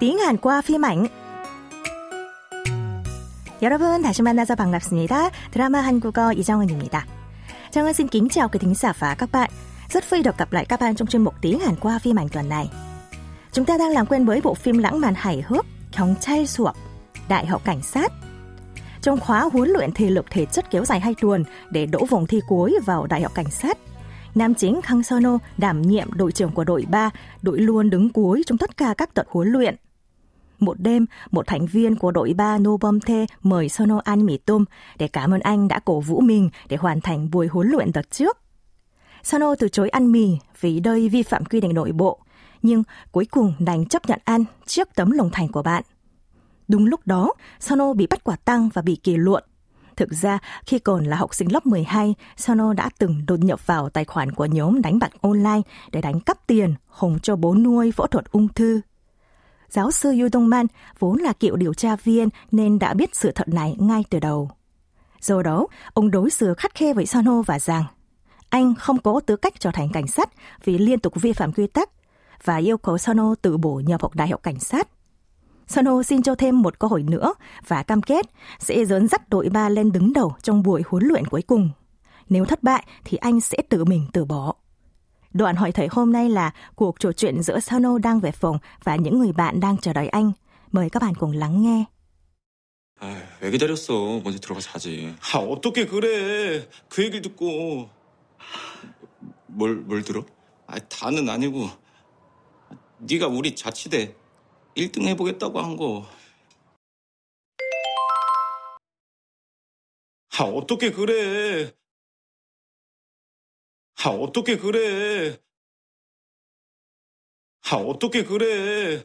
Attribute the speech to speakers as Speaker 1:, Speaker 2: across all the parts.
Speaker 1: tiếng Hàn qua phim ảnh. 여러분 다시 만나서 반갑습니다. 드라마 한국어 이정은입니다. 정은 xin kính chào quý thính giả và các bạn. Rất vui được gặp lại các bạn trong chuyên mục tiếng Hàn qua phim ảnh tuần này. Chúng ta đang làm quen với bộ phim lãng mạn hài hước 경찰 수업, Đại học Cảnh sát. Trong khóa huấn luyện thể lực thể chất kéo dài 2 tuần để đỗ vòng thi cuối vào Đại học Cảnh sát, nam chính Kang Sono đảm nhiệm đội trưởng của đội 3, đội luôn đứng cuối trong tất cả các đợt huấn luyện. Một đêm, một thành viên của đội ba Nobomte mời Sono ăn mì tôm để cảm ơn anh đã cổ vũ mình để hoàn thành buổi huấn luyện đợt trước. Sono từ chối ăn mì vì đây vi phạm quy định nội bộ, nhưng cuối cùng đành chấp nhận ăn trước tấm lòng thành của bạn. Đúng lúc đó, Sono bị bắt quả tăng và bị kỳ luận. Thực ra, khi còn là học sinh lớp 12, Sono đã từng đột nhập vào tài khoản của nhóm đánh bạc online để đánh cắp tiền, hùng cho bố nuôi phẫu thuật ung thư. Giáo sư Yu Dong Man vốn là cựu điều tra viên nên đã biết sự thật này ngay từ đầu. Do đó, ông đối xử khắt khe với Sono và rằng anh không có tư cách trở thành cảnh sát vì liên tục vi phạm quy tắc và yêu cầu Sono tự bổ nhập học đại học cảnh sát. Sono xin cho thêm một cơ hội nữa và cam kết sẽ dẫn dắt đội ba lên đứng đầu trong buổi huấn luyện cuối cùng. Nếu thất bại thì anh sẽ tự mình từ bỏ. Đoạn hỏi thầy hôm nay là cuộc trò chuyện giữa Sono đang về phòng và những người bạn đang chờ đợi anh. Mời các bạn cùng lắng nghe.
Speaker 2: 아, 왜 기다렸어? 먼저 들어가 자지.
Speaker 3: 아, 어떻게 그래. 그 얘기를 듣고.
Speaker 2: 뭘, 뭘 들어?
Speaker 3: 아, 다는 아니고. 네가 우리 자치대 1등 해보겠다고 한 거. 아, 어떻게 그래. 아, 어떻게 그래. 아, 어떻게 그래.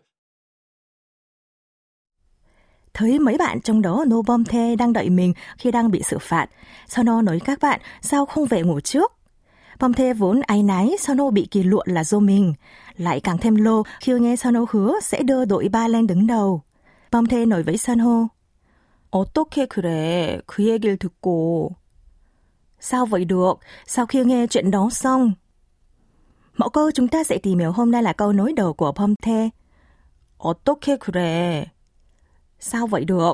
Speaker 1: Thấy mấy bạn trong đó nô bom thê đang đợi mình khi đang bị xử phạt. Sono nói các bạn sao không về ngủ trước. Bom thê vốn áy náy Sono bị kỳ luận là do mình. Lại càng thêm lô khi nghe Sono hứa sẽ đưa đội ba lên đứng đầu. Bom thê nói với Sono. 어떻게 그래? 그 얘기를 듣고. Sao vậy được? Sau khi nghe chuyện đó xong. Mẫu câu chúng ta sẽ tìm hiểu hôm nay là câu nối đầu của Bom thê. 어떻게 그래? Sao vậy được?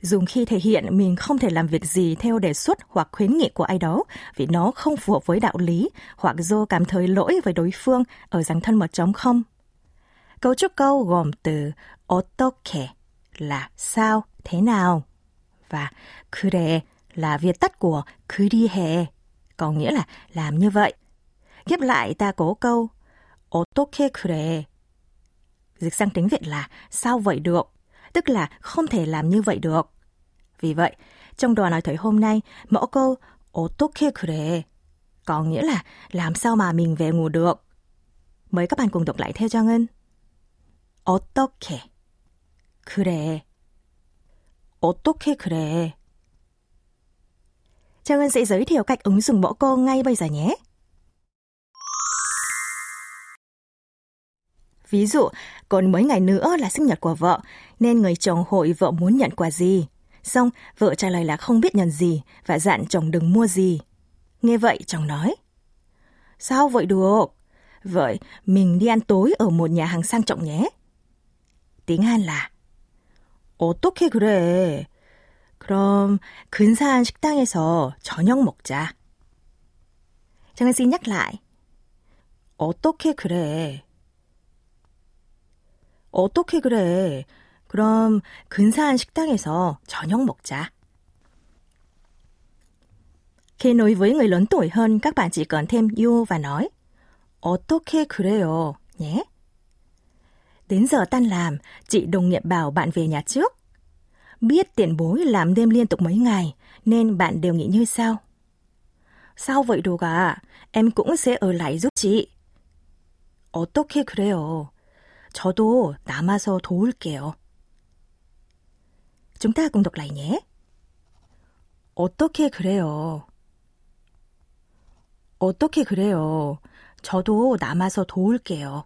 Speaker 1: Dùng khi thể hiện mình không thể làm việc gì theo đề xuất hoặc khuyến nghị của ai đó vì nó không phù hợp với đạo lý hoặc do cảm thấy lỗi với đối phương ở dạng thân mật trống không. Cấu trúc câu gồm từ 어떻게 là sao, thế nào và 그래 là viết tắt của 그리해, có nghĩa là làm như vậy. Ghép lại ta có câu 어떻게 그래. Dịch sang tiếng Việt là sao vậy được tức là không thể làm như vậy được. Vì vậy, trong đoạn nói thấy hôm nay, mẫu câu 어떻게 그래 có nghĩa là làm sao mà mình về ngủ được. Mời các bạn cùng đọc lại theo cho Ngân. 어떻게 그래 어떻게 그래 Trang Ngân sẽ giới thiệu cách ứng dụng mẫu câu ngay bây giờ nhé. Ví dụ, còn mấy ngày nữa là sinh nhật của vợ, nên người chồng hội vợ muốn nhận quà gì. Xong, vợ trả lời là không biết nhận gì và dặn chồng đừng mua gì. Nghe vậy, chồng nói. Sao vậy được? Vậy, mình đi ăn tối ở một nhà hàng sang trọng nhé. Tiếng Hàn là 어떻게 그래? 그럼 근사한 식당에서 저녁 먹자. 정은 xin nhắc lại. 어떻게 그래? 어떻게 그래? 그럼 근사한 식당에서 저녁 먹자. Khi nói với người lớn tuổi hơn, các bạn chỉ cần thêm you và nói 어떻게 그래요 nhé. Đến giờ tan làm, chị đồng nghiệp bảo bạn về nhà trước. Biết tiền bối làm đêm liên tục mấy ngày, nên bạn đều nghĩ như sau. Sao vậy đồ à? Em cũng sẽ ở lại giúp chị. 어떻게 그래요? 저도 남아서 도울게요. Chúng ta cùng đọc lại nhé. 어떻게 그래요? 어떻게 그래요? 저도 남아서 도울게요.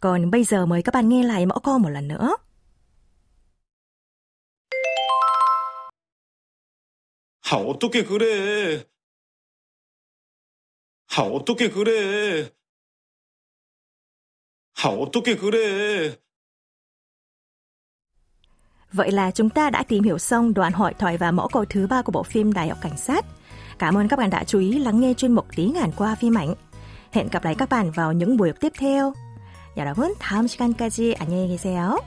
Speaker 1: Còn bây giờ mời các bạn nghe lại mẫu câu một lần nữa.
Speaker 3: 아, 어떻게 그래. 아, 어떻게 그래. 아, 어떻게 그래?
Speaker 1: Vậy là chúng ta đã tìm hiểu xong đoạn hội thoại và mẫu câu thứ ba của bộ phim Đại học Cảnh sát. Cảm ơn các bạn đã chú ý lắng nghe chuyên mục tiếng Hàn qua phim ảnh. Hẹn gặp lại các bạn vào những buổi tiếp theo. 여러분, 다음 시간까지 안녕히 계세요.